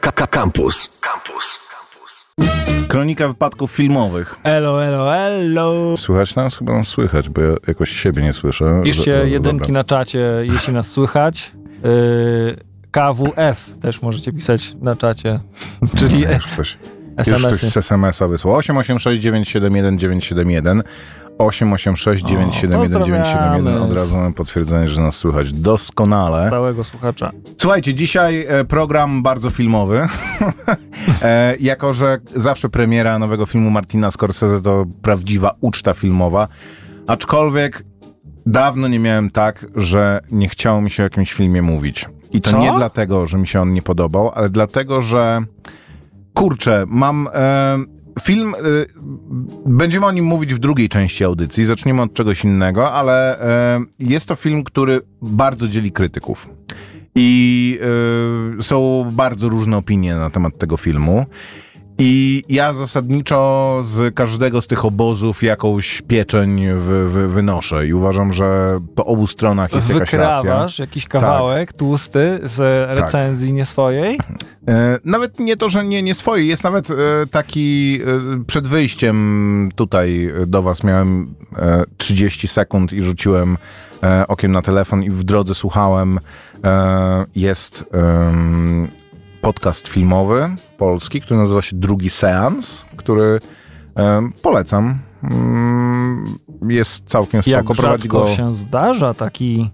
Campus. Campus. Kronika wypadków filmowych. Elo, elo, elo. Słychać nas? Chyba nas słychać, bo ja jakoś siebie nie słyszę. Piszcie jedynki dobra. na czacie, jeśli nas słychać. Yy, KWF też możecie pisać na czacie, czyli No, Już ktoś, już SMS-y. ktoś z SMS-a wysłał. 886 971 971 886 971 971 Od razu mam potwierdzenie, że nas słychać doskonale. stałego słuchacza. Słuchajcie, dzisiaj e, program bardzo filmowy. e, jako, że zawsze premiera nowego filmu Martina Scorsese to prawdziwa uczta filmowa. Aczkolwiek dawno nie miałem tak, że nie chciało mi się o jakimś filmie mówić. I to Co? nie dlatego, że mi się on nie podobał, ale dlatego, że kurczę, mam e, film. E, będziemy o nim mówić w drugiej części audycji. Zaczniemy od czegoś innego, ale e, jest to film, który bardzo dzieli krytyków. I y, są bardzo różne opinie na temat tego filmu. I ja zasadniczo z każdego z tych obozów jakąś pieczeń wy, wy, wynoszę i uważam, że po obu stronach jest jakaś racja. Wykrawasz jakiś kawałek tłusty z recenzji nie swojej. E, Nawet nie to, że nie, nie swoje. Jest nawet e, taki e, przed wyjściem tutaj do was miałem e, 30 sekund i rzuciłem okiem na telefon i w drodze słuchałem. Jest podcast filmowy polski, który nazywa się Drugi Seans, który polecam. Mm, Jest całkiem Jak spoko. Prowadzi rzadko go się zdarza taki...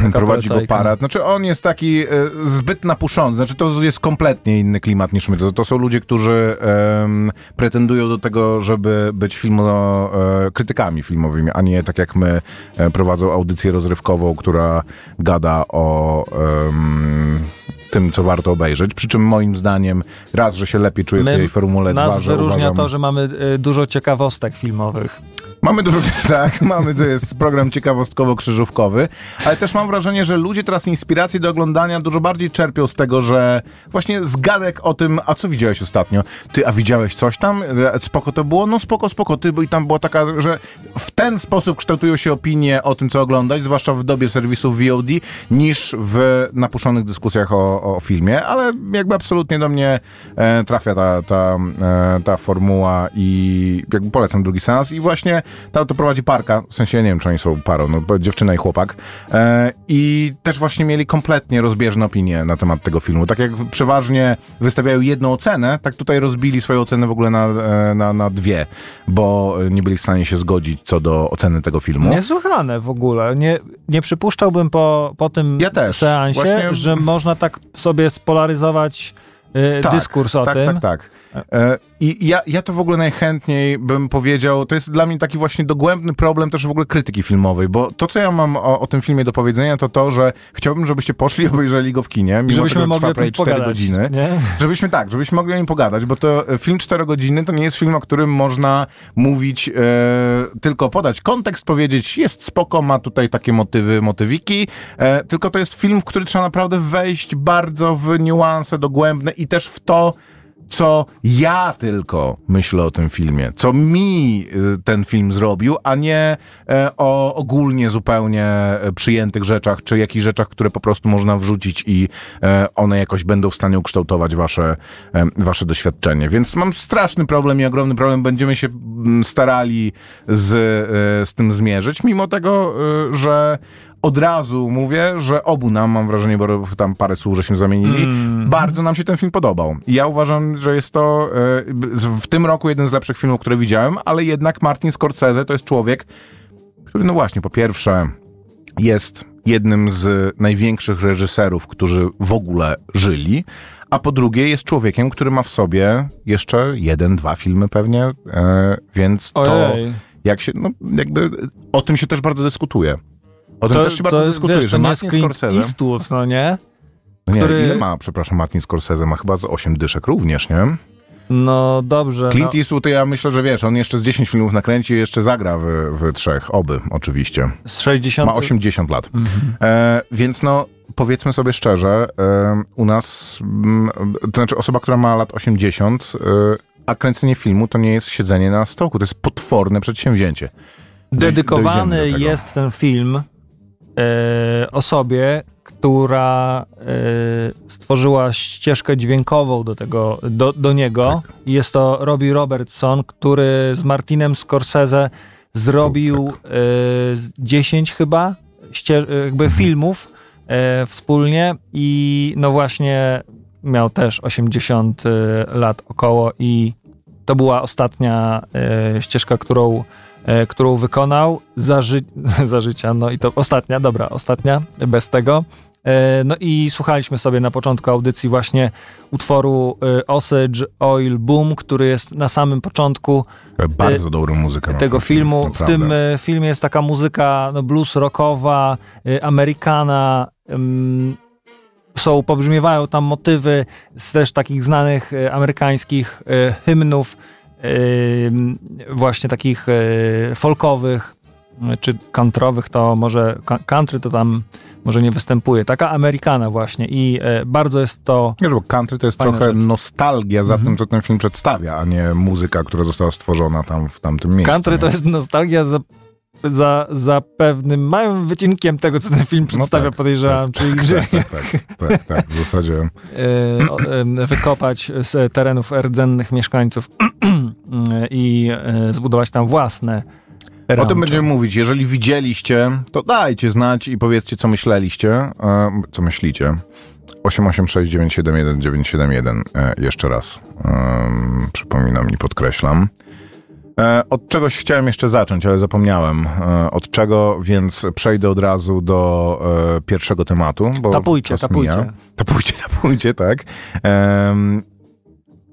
prowadzi go parat. Znaczy on jest taki e, zbyt napuszony, znaczy to jest kompletnie inny klimat niż my. To, to są ludzie, którzy pretendują do tego, żeby być filmo, e, krytykami filmowymi, a nie tak jak my e, prowadzą audycję rozrywkową, która gada o tym, co warto obejrzeć. Przy czym moim zdaniem raz, że się lepiej czuję w My- tej formule, Nas dwa, że wyróżnia uważam... to, że mamy dużo ciekawostek filmowych. Mamy dużo, tak, mamy, to jest program ciekawostkowo-krzyżówkowy, ale też mam wrażenie, że ludzie teraz inspiracji do oglądania dużo bardziej czerpią z tego, że właśnie z gadek o tym, a co widziałeś ostatnio? Ty, a widziałeś coś tam? E, Spoko to było? No spoko, spoko, ty, bo i tam była taka, że w ten sposób kształtują się opinie o tym, co oglądać, zwłaszcza w dobie serwisów VOD, niż w napuszonych dyskusjach o, o filmie, ale jakby absolutnie do mnie e, trafia ta, ta, e, ta formuła i jakby polecam drugi seans i właśnie tam to prowadzi parka, w sensie ja nie wiem, czy oni są parą, no bo dziewczyna i chłopak e, i też właśnie mieli kompletnie rozbieżne opinie na temat tego filmu. Tak jak przeważnie wystawiają jedną ocenę, tak tutaj rozbili swoją ocenę w ogóle na, e, na, na dwie, bo nie byli w stanie się zgodzić co do oceny tego filmu. Niesłychane w ogóle. Nie, nie przypuszczałbym po, po tym Ja też. seansie, Właśnie- że można tak sobie spolaryzować y, Tak, dyskurs o tak, tym. Tak, tak, E, I ja, ja to w ogóle najchętniej bym powiedział, to jest dla mnie taki właśnie dogłębny problem też w ogóle krytyki filmowej, bo to, co ja mam o, o tym filmie do powiedzenia, to to, że chciałbym, żebyście poszli i obejrzeli go w kinie, mimo Żebyśmy tego, że mogli prawie 4 pogadać. godziny. Nie? Żebyśmy tak, żebyśmy mogli o nim pogadać, bo to e, film 4 godziny to nie jest film, o którym można mówić, e, tylko podać kontekst, powiedzieć jest spoko, ma tutaj takie motywy, motywiki, e, tylko to jest film, w który trzeba naprawdę wejść bardzo w niuanse dogłębne i też w to, co ja tylko myślę o tym filmie, co mi y, ten film zrobił, a nie e, o ogólnie zupełnie e, przyjętych rzeczach, czy jakichś rzeczach, które po prostu można wrzucić i e, one jakoś będą w stanie ukształtować wasze, wasze doświadczenie. Więc mam straszny problem i ogromny problem. Będziemy się mm, starali z, z tym zmierzyć, mimo tego, że od razu mówię, że obu nam, mam wrażenie, bo tam parę słów żeśmy zamienili, bardzo nam się ten film podobał. I ja uważam, że jest to e, w tym roku jeden z lepszych filmów, które widziałem, ale jednak Martin Scorsese to jest człowiek, który no właśnie, po pierwsze jest jednym z największych reżyserów, którzy w ogóle żyli, a po drugie jest człowiekiem, który ma w sobie jeszcze jeden, dwa filmy pewnie, e, więc to Ojej. jak się, no jakby o tym się też bardzo dyskutuje. O tym To, też się bardzo to, dyskutuje, wiesz, że Martin Scorsese... Eastwood, no nie? No nie, który- ile ma, przepraszam, Martin Scorsese? Ma chyba z 8 dyszek również, nie? No dobrze. Clint no. Eastwood, ja myślę, że wiesz, on jeszcze z 10 filmów nakręci i jeszcze zagra w, w trzech, oby, oczywiście. Z 60... Ma 80 lat. Mhm. E, więc no, powiedzmy sobie szczerze, e, u nas, mm, to znaczy osoba, która ma lat 80, e, a kręcenie filmu to nie jest siedzenie na stołku, to jest potworne przedsięwzięcie. Dojdziemy Dedykowany do jest ten film osobie, która y, stworzyła ścieżkę dźwiękową do tego, do, do niego. Tak. Jest to Robbie Robertson, który z Martinem Scorsese zrobił Tak. y, z 10 chyba ście, jakby Mhm. filmów wspólnie i no właśnie miał też 80 lat około i to była ostatnia ścieżka, którą e, którą wykonał za, ży za życia, no i to ostatnia, dobra, ostatnia, bez tego. E, No i słuchaliśmy sobie na początku audycji właśnie utworu e, Osage Oil Boom, który jest na samym początku Bardzo dobrą muzykę. tego filmu. W naprawdę. tym e, filmie jest taka muzyka no, blues rockowa, e, amerykana. Są, pobrzmiewają tam motywy z też takich znanych e, amerykańskich e, hymnów, ym, właśnie takich e, folkowych e, czy countrywych, to może country to tam może nie występuje. Taka amerykana właśnie i e, bardzo jest to Wiesz, bo country to jest trochę rzecz. nostalgia za Mhm. tym, co ten film przedstawia, a nie muzyka, która została stworzona tam w tamtym miejscu. Country to nie? jest nostalgia za, za, za pewnym małym wycinkiem tego, co ten film przedstawia, tak, podejrzewam, czyli tak, że tak, tak, tak, tak, tak, w zasadzie wykopać z terenów rdzennych mieszkańców i e, zbudować tam własne O rancho. tym będziemy mówić. Jeżeli widzieliście, to dajcie znać i powiedzcie, co myśleliście, e, co myślicie. 886-971-971 e, jeszcze raz przypominam i podkreślam. E, Od czegoś chciałem jeszcze zacząć, ale zapomniałem od czego, więc przejdę od razu do pierwszego tematu. Bo Tapujcie, tapujcie. mija. Tapujcie, tapujcie, tak.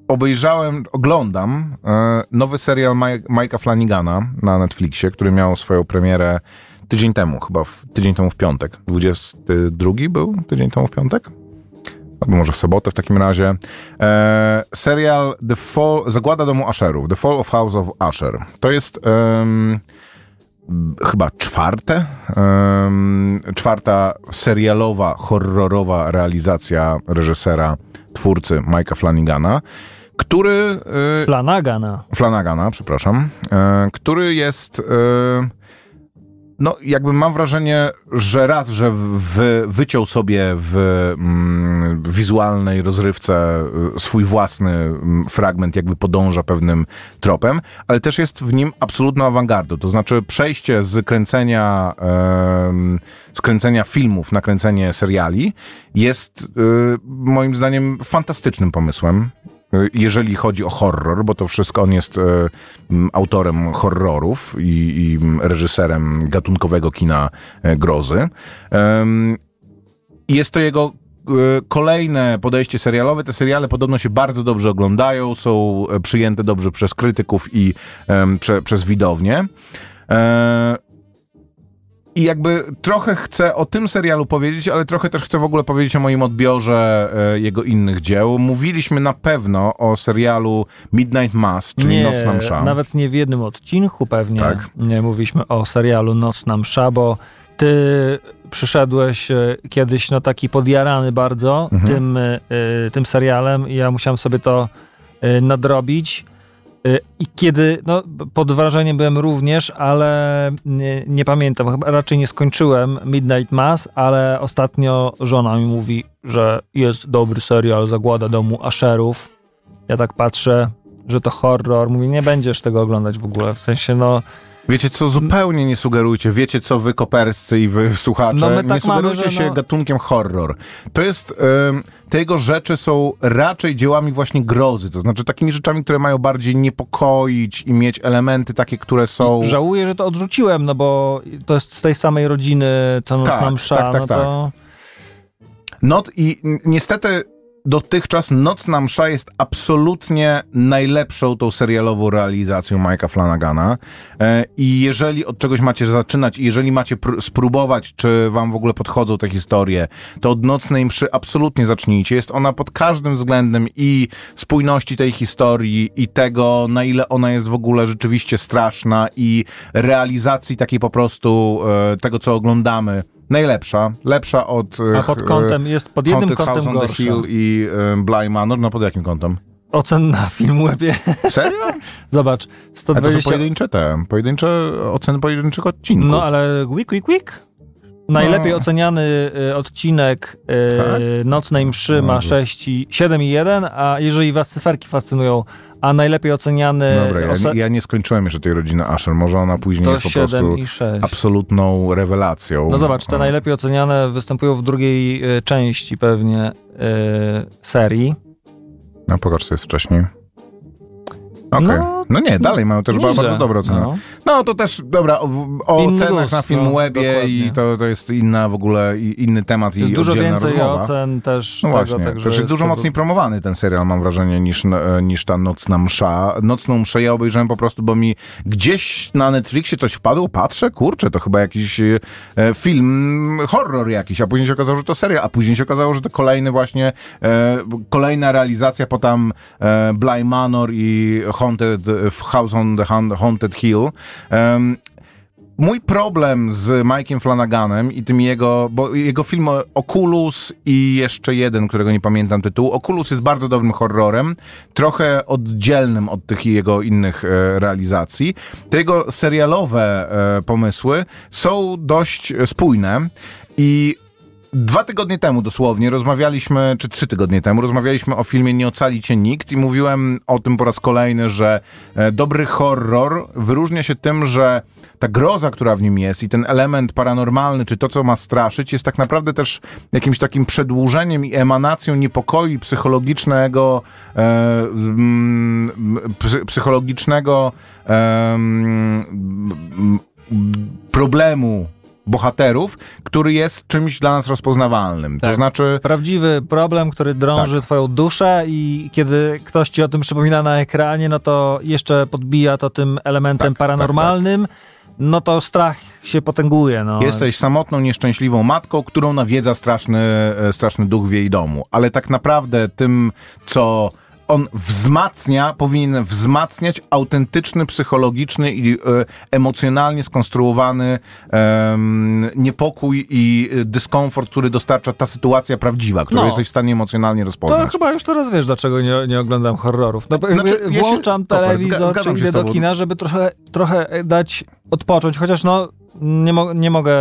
Em, obejrzałem, oglądam e, nowy serial Mike'a Flanagana na Netflixie, który miał swoją premierę tydzień temu, chyba w, tydzień temu w piątek. 22 był tydzień temu w piątek? Albo może w sobotę w takim razie. E, serial The Fall, Zagłada domu Asherów, The Fall of House of Asher. To jest em, chyba czwarte, em, czwarta serialowa, horrorowa realizacja reżysera, twórcy Mike'a Flanagana, który... e, Flanagana. Flanagana, przepraszam, e, który jest. E, no, jakby mam wrażenie, że raz, że wyciął sobie w mm, wizualnej rozrywce y, swój własny mm, fragment, jakby podąża pewnym tropem, ale też jest w nim absolutną awangardą. To znaczy przejście z kręcenia, z kręcenia filmów na kręcenie seriali jest y, moim zdaniem fantastycznym pomysłem jeżeli chodzi o horror, bo to wszystko on jest e, autorem horrorów i, i reżyserem gatunkowego kina e, grozy. Jest to jego e, kolejne podejście serialowe. Te seriale podobno się bardzo dobrze oglądają, są przyjęte dobrze przez krytyków i prze, przez widownię. I jakby trochę chcę o tym serialu powiedzieć, ale trochę też chcę w ogóle powiedzieć o moim odbiorze e, jego innych dzieł. Mówiliśmy na pewno o serialu Midnight Mass, czyli nie, Nocna Msza. nawet nie w jednym odcinku pewnie Tak. nie mówiliśmy o serialu Nocna Msza, bo ty przyszedłeś e, kiedyś no taki podjarany bardzo Mhm. tym, e, tym serialem i ja musiałem sobie to e, nadrobić. E, I kiedy, no pod wrażeniem byłem również, ale nie, nie pamiętam, chyba raczej nie skończyłem Midnight Mass, ale ostatnio żona mi mówi, że jest dobry serial Zagłada domu Asherów. Ja tak patrzę, że to horror. Mówię, nie będziesz tego oglądać w ogóle. W sensie, no, Wiecie co, zupełnie nie sugerujcie. Wiecie co, wy koperscy i wy słuchacze, No my nie tak mamy, sugerujcie że się no- gatunkiem horror. To jest, em, te jego rzeczy są raczej dziełami właśnie grozy, to znaczy takimi rzeczami, które mają bardziej niepokoić i mieć elementy takie, które są... żałuję, że to odrzuciłem, no bo to jest z tej samej rodziny, co Tak, Msza, tak, tak, no to... Not i n- niestety dotychczas Nocna Msza jest absolutnie najlepszą tą serialową realizacją Mike'a Flanagana. E, I jeżeli od czegoś macie zaczynać i jeżeli macie pr- spróbować, czy wam w ogóle podchodzą te historie, to od Nocnej Mszy absolutnie zacznijcie. Jest ona pod każdym względem i spójności tej historii i tego, na ile ona jest w ogóle rzeczywiście straszna i realizacji takiej po prostu e, tego, co oglądamy. Najlepsza, lepsza od... e, A pod ch- kątem, jest pod jednym Haunted kątem on the gorsza. Hill i y, Bly Manor, no pod jakim kątem? Ocen na Filmwebie. Serio? Zobacz, A to są 120... pojedyncze te, pojedyncze oceny pojedynczych odcinków. No ale week, week, week. Najlepiej no. oceniany y, odcinek y, tak? Nocnej Mszy ma 6 i 7,1, a jeżeli was cyferki fascynują, a najlepiej oceniany... Dobra, ja, ja, nie skończyłem jeszcze tej rodziny Asher, może ona później to jest po prostu absolutną rewelacją. No zobacz, te najlepiej oceniane występują w drugiej y, części pewnie serii. No pokaż, co jest wcześniej. Okej. Okay. No, no, nie, dalej mają też nieźle. bardzo dobre oceny. No. no. to też, dobra, o, o cenach na Filmwebie no, i to, to jest inna w ogóle, inny temat jest i dużo więcej rozmowa. ocen też. No tego, właśnie, też jest dużo to... mocniej promowany ten serial, mam wrażenie, niż, niż ta Nocna Msza. Nocną Mszę ja obejrzałem po prostu, bo mi gdzieś na Netflixie coś wpadło, patrzę, kurczę, to chyba jakiś e, film, horror jakiś, a później się okazało, że to serial, a później się okazało, że to kolejny właśnie, e, kolejna realizacja potem e, Bly Manor i Haunted, House on the Haunted Hill. Um, mój problem z Mike'iem Flanaganem i tym jego, bo jego film Oculus i jeszcze jeden, którego nie pamiętam tytułu. Oculus jest bardzo dobrym horrorem, trochę oddzielnym od tych jego innych e, realizacji. Te jego serialowe e, pomysły są dość spójne i Dwa tygodnie temu dosłownie rozmawialiśmy, czy trzy tygodnie temu, rozmawialiśmy o filmie Nie ocali cię nikt i mówiłem o tym po raz kolejny, że e, dobry horror wyróżnia się tym, że ta groza, która w nim jest i ten element paranormalny, czy to, co ma straszyć, jest tak naprawdę też jakimś takim przedłużeniem i emanacją niepokoju psychologicznego, e, mm, psychologicznego e, problemu bohaterów, który jest czymś dla nas rozpoznawalnym. Tak. To znaczy... Prawdziwy problem, który drąży tak. twoją duszę i kiedy ktoś ci o tym przypomina na ekranie, no to jeszcze podbija to tym elementem tak, tak paranormalnym. Tak, no to strach się potęguje. No. Jesteś samotną, nieszczęśliwą matką, którą nawiedza straszny, e, straszny duch w jej domu. Ale tak naprawdę tym, co on wzmacnia, powinien wzmacniać autentyczny, psychologiczny i e, emocjonalnie skonstruowany e, niepokój i dyskomfort, który dostarcza ta sytuacja prawdziwa, którą no. jesteś w stanie emocjonalnie rozpoznać. To chyba już teraz wiesz, dlaczego nie, nie oglądam horrorów. No, znaczy, włączam ja się, telewizor, czy idę do kina, żeby trochę, trochę dać odpocząć, chociaż no nie, mo nie mogę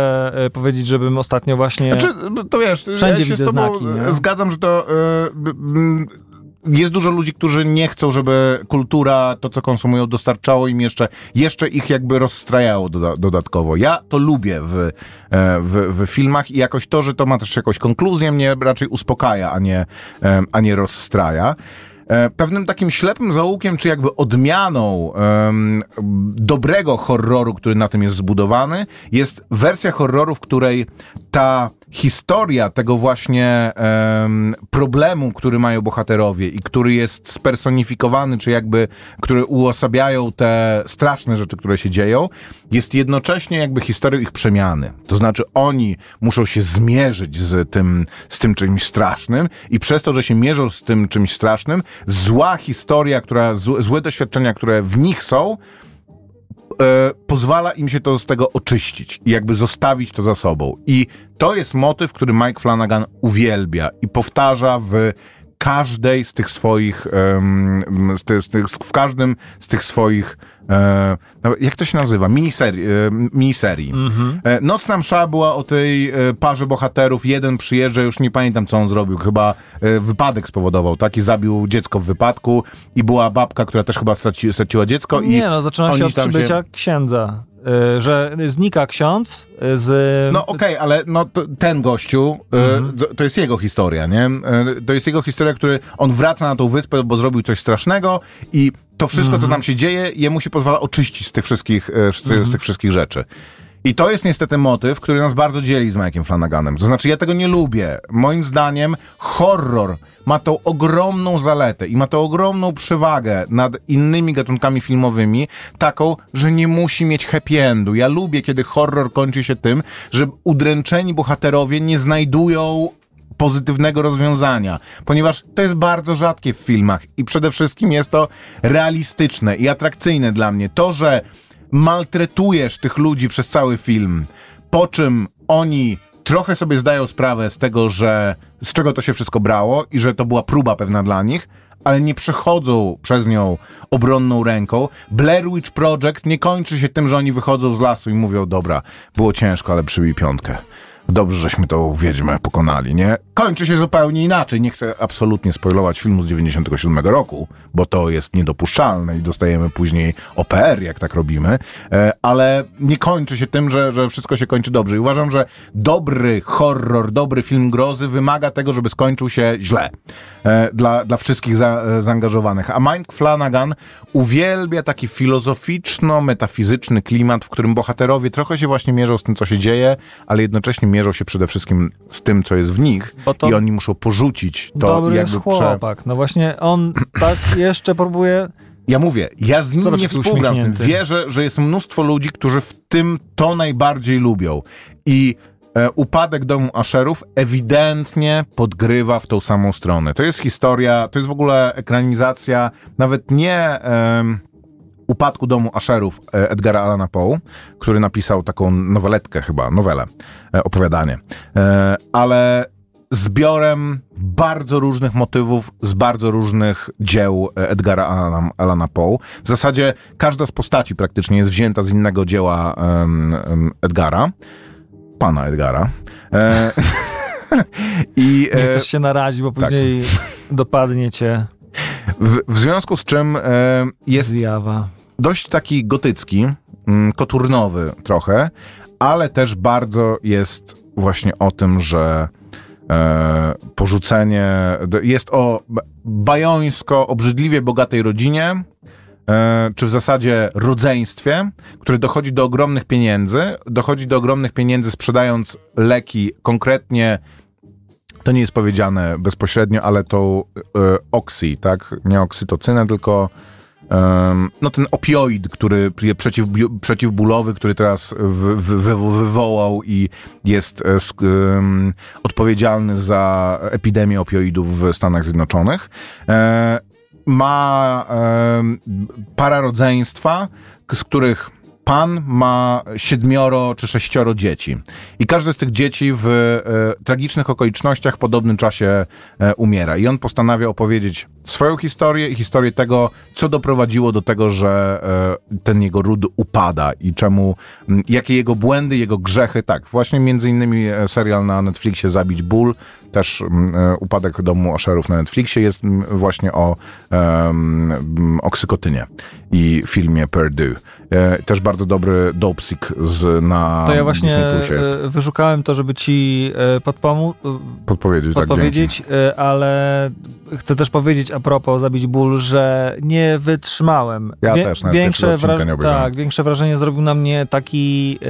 e, powiedzieć, żebym ostatnio właśnie. Znaczy, to wiesz, wszędzie ja się z tobą znaki, zgadzam, że to. Yy, jest dużo ludzi, którzy nie chcą, żeby kultura, to co konsumują, dostarczało im jeszcze, jeszcze ich jakby rozstrajało doda dodatkowo. Ja to lubię w, e, w, w filmach i jakoś to, że to ma też jakąś konkluzję, mnie raczej uspokaja, a nie, e, a nie rozstraja. E, pewnym takim ślepym zaułkiem, czy jakby odmianą um, dobrego horroru, który na tym jest zbudowany, jest wersja horroru, w której ta historia tego właśnie um, problemu, który mają bohaterowie i który jest spersonifikowany, czy jakby, które uosabiają te straszne rzeczy, które się dzieją, jest jednocześnie jakby historią ich przemiany. To znaczy oni muszą się zmierzyć z tym, z tym czymś strasznym i przez to, że się mierzą z tym czymś strasznym, zła historia, która, złe doświadczenia, które w nich są, e, pozwala im się to z tego oczyścić i jakby zostawić to za sobą. I to jest motyw, który Mike Flanagan uwielbia i powtarza w każdej z tych swoich, um, z tych, z tych, w każdym z tych swoich E, jak to się nazywa? Miniserii. E, miniserii. Mhm. E, Nocna msza była o tej e, parze bohaterów. Jeden przyjeżdża, już nie pamiętam co on zrobił, chyba e, wypadek spowodował, tak? I zabił dziecko w wypadku i była babka, która też chyba straci, straciła dziecko. Nie, no zaczyna się od przybycia się... księdza. E, że znika ksiądz z... No okej, okay, ale no, ten gościu, mhm. to, to, jest jego historia, nie? To jest jego historia, który on wraca na tą wyspę, bo zrobił coś strasznego i to wszystko, co tam mhm. się dzieje, jemu się pozwala oczyścić z tych wszystkich, e, z, z tych wszystkich rzeczy. I to jest niestety motyw, który nas bardzo dzieli z Mike'iem Flanaganem. To znaczy, ja tego nie lubię. Moim zdaniem horror ma tą ogromną zaletę i ma tą ogromną przewagę nad innymi gatunkami filmowymi, taką, że nie musi mieć happy endu. Ja lubię, kiedy horror kończy się tym, że udręczeni bohaterowie nie znajdują pozytywnego rozwiązania, ponieważ to jest bardzo rzadkie w filmach i przede wszystkim jest to realistyczne i atrakcyjne dla mnie. To, że maltretujesz tych ludzi przez cały film, po czym oni trochę sobie zdają sprawę z tego, że z czego to się wszystko brało i że to była próba pewna dla nich, ale nie przechodzą przez nią obronną ręką. Blair Witch Project nie kończy się tym, że oni wychodzą z lasu i mówią, dobra, było ciężko, ale przybij piątkę Dobrze, żeśmy tą wiedźmę pokonali, nie? Kończy się zupełnie inaczej. Nie chcę absolutnie spoilować filmu z 97 roku, bo to jest niedopuszczalne i dostajemy później OPR, jak tak robimy, e, ale nie kończy się tym, że, że wszystko się kończy dobrze. I uważam, że dobry horror, dobry film grozy wymaga tego, żeby skończył się źle dla, dla wszystkich za, e, zaangażowanych. A Mike Flanagan uwielbia taki filozoficzno-metafizyczny klimat, w którym bohaterowie trochę się właśnie mierzą z tym, co się dzieje, ale jednocześnie mierzą się przede wszystkim z tym, co jest w nich i oni muszą porzucić to dobry jakby jest chłopak. No właśnie on tak jeszcze próbuje... Ja mówię, ja z nim Zobacz, nie współgram. Wierzę, że jest mnóstwo ludzi, którzy w tym to najbardziej lubią. I e, upadek domu Asherów ewidentnie podgrywa w tą samą stronę. To jest historia, to jest w ogóle ekranizacja, nawet nie em, upadku domu Asherów e, Edgara Allana Poe, który napisał taką noweletkę chyba, nowelę, e, opowiadanie. E, ale zbiorem bardzo różnych motywów z bardzo różnych dzieł e, Edgara Allana, Poe. W zasadzie każda z postaci praktycznie jest wzięta z innego dzieła em, em, Edgara, pana Edgara. E, I Nie e, chcesz się narazić, bo później dopadnie cię w, w związku z czym e, jest zjawa. dość taki gotycki, mm, koturnowy trochę, ale też bardzo jest właśnie o tym, że e, porzucenie jest o bajońsko, obrzydliwie bogatej rodzinie, czy w zasadzie rodzeństwie, które dochodzi do ogromnych pieniędzy, dochodzi do ogromnych pieniędzy sprzedając leki konkretnie to nie jest powiedziane bezpośrednio, ale tą e, oksy, tak? Nie oksytocynę, tylko em, no ten opioid, który przeciw, przeciwbólowy, który teraz wy, wy, wy, wywołał i jest e, em, odpowiedzialny za epidemię opioidów w Stanach Zjednoczonych. E, ma em, para rodzeństwa, z których pan ma siedmioro czy sześcioro dzieci. I każde z tych dzieci w e, tragicznych okolicznościach w podobnym czasie e, umiera. I on postanawia opowiedzieć swoją historię i historię tego, co doprowadziło do tego, że e, ten jego ród upada i czemu, m, jakie jego błędy, jego grzechy, tak, właśnie między innymi e, serial na Netflixie Zabić Ból, też m, e, upadek domu Asherów na Netflixie jest m, właśnie o em, m, oksykotynie i filmie Purdue. E, też bardzo dobry dopsik z na To ja właśnie e, wyszukałem to, żeby ci e, podpomóc, Podpowiedzieć, tak, podpowiedzieć, e, ale chcę też powiedzieć a propos Zabić Ból, że nie wytrzymałem. Ja też, nawet większe, obejrzałem. tak, większe wrażenie zrobił na mnie taki e,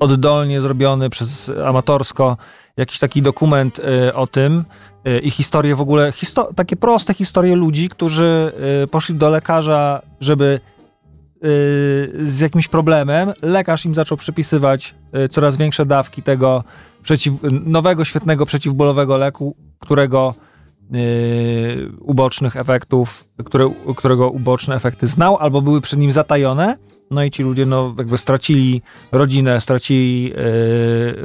oddolnie zrobiony przez amatorsko jakiś taki dokument e, o tym e, i historie w ogóle, takie proste historie ludzi, którzy e, poszli do lekarza, żeby y, z jakimś problemem, lekarz im zaczął przypisywać y, coraz większe dawki tego przeciw, nowego, świetnego przeciwbólowego leku, którego y, ubocznych efektów, które, którego uboczne efekty znał albo były przed nim zatajone. No i ci ludzie no, jakby stracili rodzinę, stracili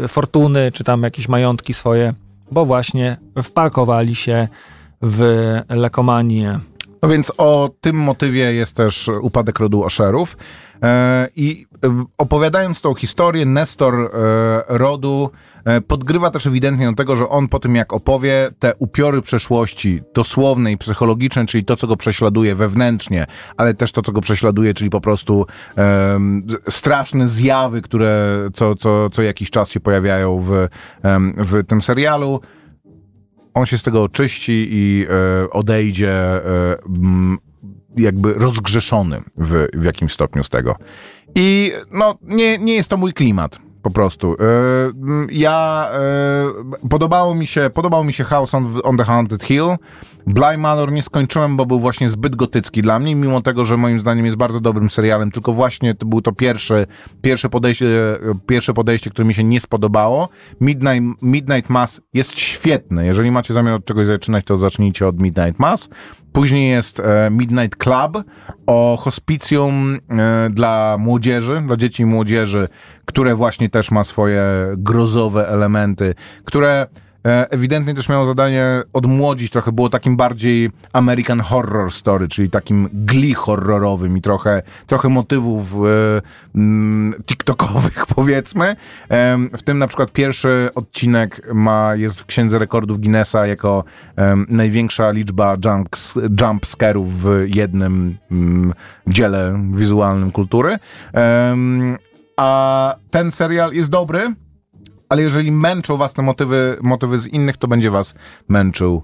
y, fortuny, czy tam jakieś majątki swoje, bo właśnie wpakowali się w lekomanię. No więc o tym motywie jest też upadek rodu Asherów. E, I opowiadając tą historię, Nestor e, rodu e, podgrywa też ewidentnie do tego, że on po tym jak opowie te upiory przeszłości dosłownej, i psychologicznej, czyli to, co go prześladuje wewnętrznie, ale też to, co go prześladuje, czyli po prostu em, straszne zjawy, które co, co, co jakiś czas się pojawiają w, w tym serialu, on się z tego oczyści i e, odejdzie e, jakby rozgrzeszony w, w jakimś stopniu z tego. I no, nie, nie jest to mój klimat. Po prostu. E, ja e, podobało mi się, podobał mi się House on, on the Haunted Hill. Bly Manor nie skończyłem, bo był właśnie zbyt gotycki dla mnie, mimo tego, że moim zdaniem jest bardzo dobrym serialem, tylko właśnie to był to pierwszy, pierwsze podejście, pierwsze podejście, które mi się nie spodobało. Midnight, Midnight Mass jest świetny. Jeżeli macie zamiar od czegoś zaczynać, to zacznijcie od Midnight Mass. Później jest e, Midnight Club o hospicjum e, dla młodzieży, dla dzieci i młodzieży, które właśnie też ma swoje grozowe elementy, które ewidentnie też miało zadanie odmłodzić trochę, było takim bardziej American Horror Story, czyli takim gli horrorowym i trochę, trochę motywów e, mm, TikTokowych powiedzmy. E, w tym na przykład pierwszy odcinek ma, jest w Księdze Rekordów Guinnessa jako e, największa liczba jump, jump w jednym mm, dziele wizualnym kultury. A ten serial jest dobry, ale jeżeli męczą was te motywy, motywy z innych, to będzie was męczył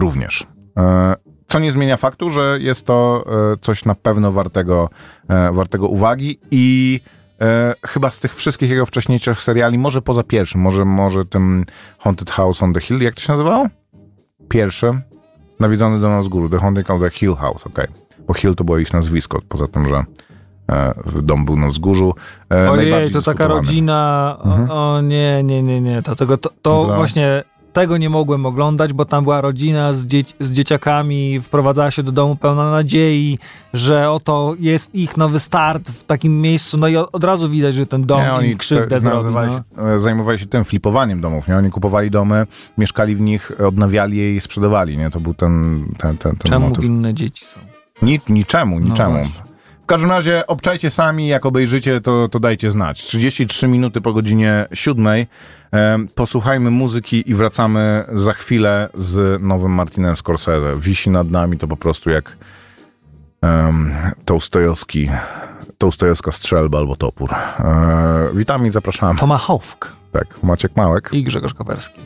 również. E, Co nie zmienia faktu, że jest to e, coś na pewno wartego, e, wartego uwagi i chyba z tych wszystkich jego wcześniejszych seriali, może poza pierwszym, może, może tym Haunted House on the Hill, jak to się nazywało? Pierwszy, nawiedzony do nas góry, The Haunting of the Hill House, okej. Bo Hill to było ich nazwisko, poza tym, że dom był na wzgórzu. E, Ojej, to taka rodzina. Mhm. O, o nie, nie, nie, nie. To, tego, to, to Dla- właśnie tego nie mogłem oglądać, bo tam była rodzina z, dzieci, z dzieciakami, wprowadzała się do domu pełna nadziei, że oto jest ich nowy start w takim miejscu. No i od razu widać, że ten dom Nie, oni krzywdę te- zrobi. nazywali No. się- e, zajmowali się tym flipowaniem domów, nie? Oni kupowali domy, mieszkali w nich, odnawiali je i sprzedawali, nie? To był ten, ten, ten, ten Czemu motyw. inne dzieci są? Nic, niczemu, No niczemu. właśnie. W każdym razie obczajcie sami, jak obejrzycie, to, to dajcie znać. 33 minuty po godzinie 7. Em, posłuchajmy muzyki i wracamy za chwilę z nowym Martinem Scorsese. Wisi nad nami to po prostu jak um, Tołstojowski, Tołstojowska strzelba albo topór. E, witamy i zapraszamy. Tomahawk Tak, Maciek Małek. i Grzegorz Koperski.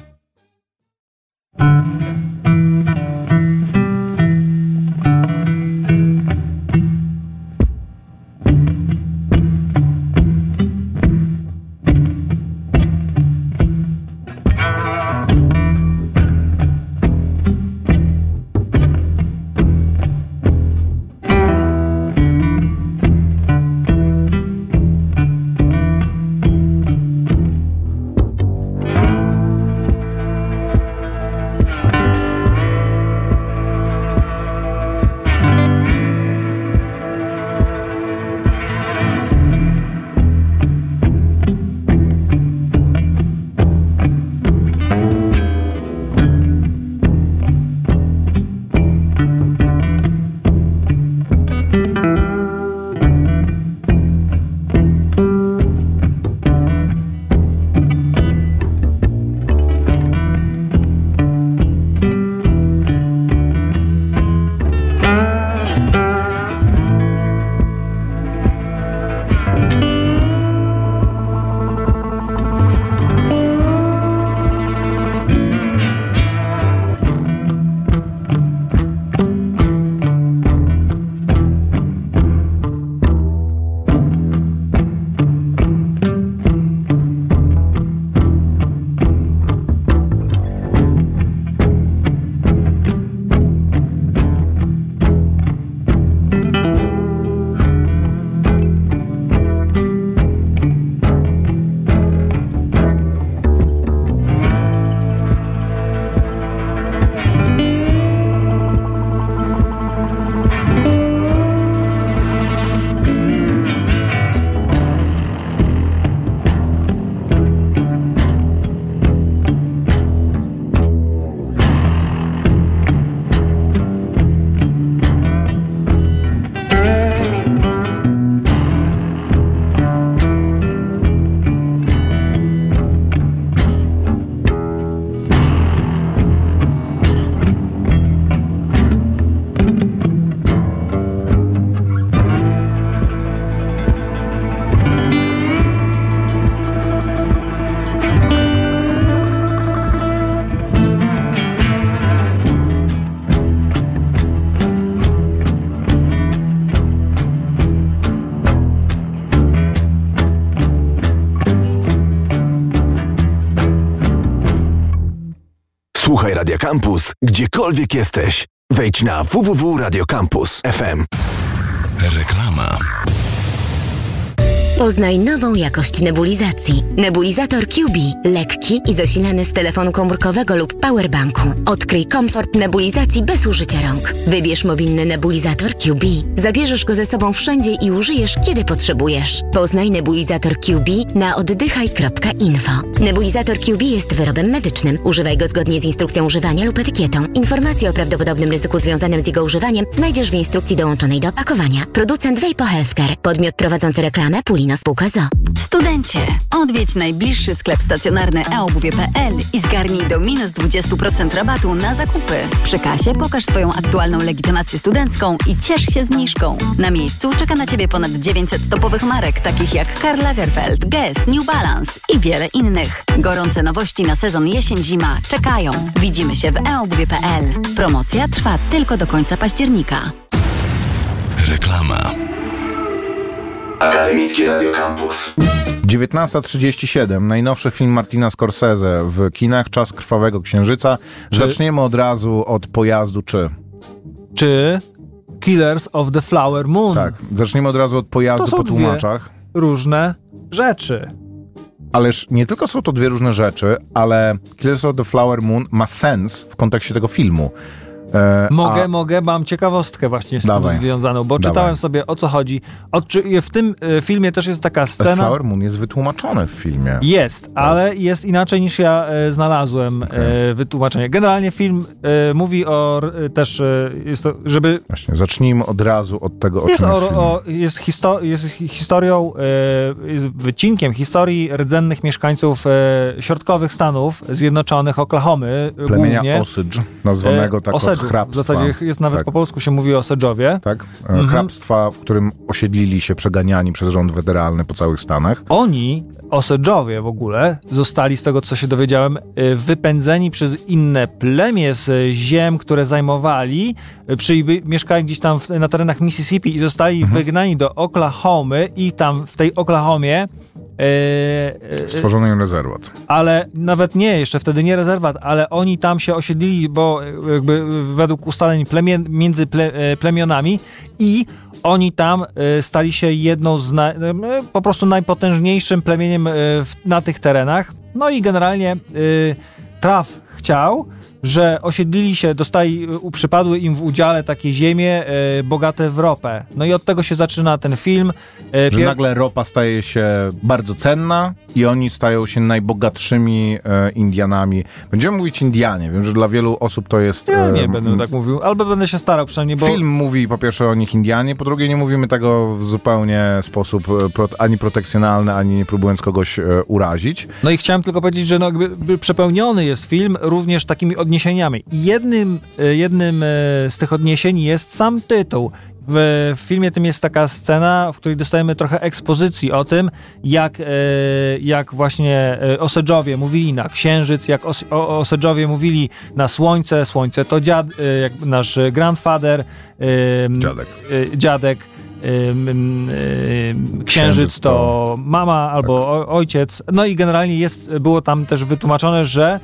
Gdziekolwiek jesteś. Wejdź na www.radiocampus.fm. Reklama. Poznaj nową jakość nebulizacji. Nebulizator QB. Lekki i zasilany z telefonu komórkowego lub powerbanku. Odkryj komfort nebulizacji bez użycia rąk. Wybierz mobilny nebulizator QB. Zabierzesz go ze sobą wszędzie i użyjesz, kiedy potrzebujesz. Poznaj nebulizator QB na oddychaj.info. Nebulizator QB jest wyrobem medycznym. Używaj go zgodnie z instrukcją używania lub etykietą. Informacje o prawdopodobnym ryzyku związanym z jego używaniem znajdziesz w instrukcji dołączonej do opakowania. Producent Vapo Healthcare. Podmiot prowadzący reklamę Pulino Spółka ZO. Studencie, odwiedź najbliższy sklep stacjonarny eobuwie.pl i zgarnij do minus 20% rabatu na zakupy. Przy kasie pokaż swoją aktualną legitymację studencką i ciesz się zniżką. Na miejscu czeka na Ciebie ponad 900 topowych marek, takich jak Karl Lagerfeld, Guess, New Balance i wiele innych. Gorące nowości na sezon jesień-zima czekają. Widzimy się w eobuwie.pl. Promocja trwa tylko do końca października. Reklama. Akademickie Radio Campus. 19.37. Najnowszy film Martina Scorsese w kinach Czas Krwawego Księżyca. Czy- Zaczniemy od razu od pojazdu czy. Czy Killers of the Flower Moon? Tak, zaczniemy od razu od pojazdu To są po dwie. tłumaczach. Różne rzeczy. Ależ nie tylko są to dwie różne rzeczy, ale Killers of the Flower Moon ma sens w kontekście tego filmu. E, Mogę, a- mogę, mam ciekawostkę właśnie z Dawaj. tym związaną, bo Dawaj. czytałem sobie o co chodzi. Odczy- w tym e, filmie też jest taka scena. Flower Moon jest wytłumaczony w filmie. Jest, ale jest inaczej niż ja e, znalazłem e, wytłumaczenie. Generalnie film mówi o też, jest to, żeby Właśnie, zacznijmy od razu od tego, o jest, czym jest o, film. o, jest, histo- jest hi- historią, jest wycinkiem historii rdzennych mieszkańców środkowych Stanów Zjednoczonych, Oklahomy Plemienia głównie. Osage, nazwanego tak Osedżów. Hrabstwa. W zasadzie jest nawet Tak. po polsku się mówi o Osedżowie. tak? E, Mhm. Hrabstwa, w którym osiedlili się przeganiani przez rząd federalny po całych Stanach. Oni, Osedżowie w ogóle, zostali z tego, co się dowiedziałem, y, wypędzeni przez inne plemię z ziem, które zajmowali, y, przyby, mieszkali gdzieś tam w, na terenach Mississippi i zostali Mhm. wygnani do Oklahomy i tam w tej Oklahomie y, y, Stworzono im rezerwat. ale nawet nie, jeszcze wtedy nie rezerwat, ale oni tam się osiedlili, bo jakby według ustaleń plemien, między ple, e, plemionami i oni tam stali się jedną z na, po prostu najpotężniejszym plemieniem w, na tych terenach. No i generalnie traf chciał, że osiedlili się, dostali, e, przypadły im w udziale takie ziemie e, bogate w ropę. No i od tego się zaczyna ten film. E, Że nagle ropa staje się bardzo cenna i oni stają się najbogatszymi e, Indianami. Będziemy mówić Indianie. Wiem, że dla wielu osób to jest... Ja e, nie będę tak mówił, albo będę się starał przynajmniej, bo... Film mówi po pierwsze o nich Indianie, po drugie nie mówimy tego w zupełnie sposób e, pro, ani protekcjonalny, ani nie próbując kogoś e, urazić. No i chciałem tylko powiedzieć, że no jakby by przepełniony jest film również takimi odniesieniami. I Jednym, e, jednym e, z tych odniesień jest sam tytuł. W, w filmie tym jest taka scena, w której dostajemy trochę ekspozycji o tym, jak, e, jak właśnie e, Osedżowie mówili na księżyc, jak os, o, Osedżowie mówili na słońce, słońce to dziad, e, jak nasz grandfather, e, Dziadek. dziadek ym, księżyc to mama albo o- ojciec. No i generalnie jest, było tam też wytłumaczone, że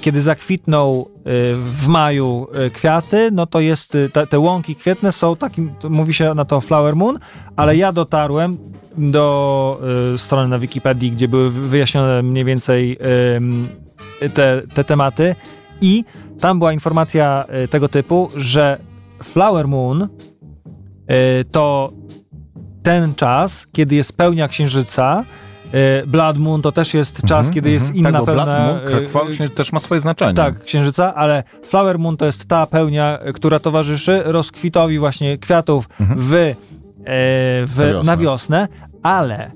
kiedy zakwitną y, w maju y, kwiaty, no to jest, y, te, te łąki kwietne są takim, mówi się na to flower moon, ale ja dotarłem do strony na Wikipedii, gdzie były wy- wyjaśnione mniej więcej te, te tematy i tam była informacja tego typu, że flower moon to ten czas, kiedy jest pełnia księżyca. Y, Blood Moon to też jest czas, Mhm, kiedy jest mhm. inna tak, bo pełnia. Blood Moon, krwawy księżyc też ma swoje znaczenie. tak, księżyca, ale Flower Moon to jest ta pełnia, która towarzyszy rozkwitowi właśnie kwiatów w, e, w, Na wiosnę. na wiosnę, ale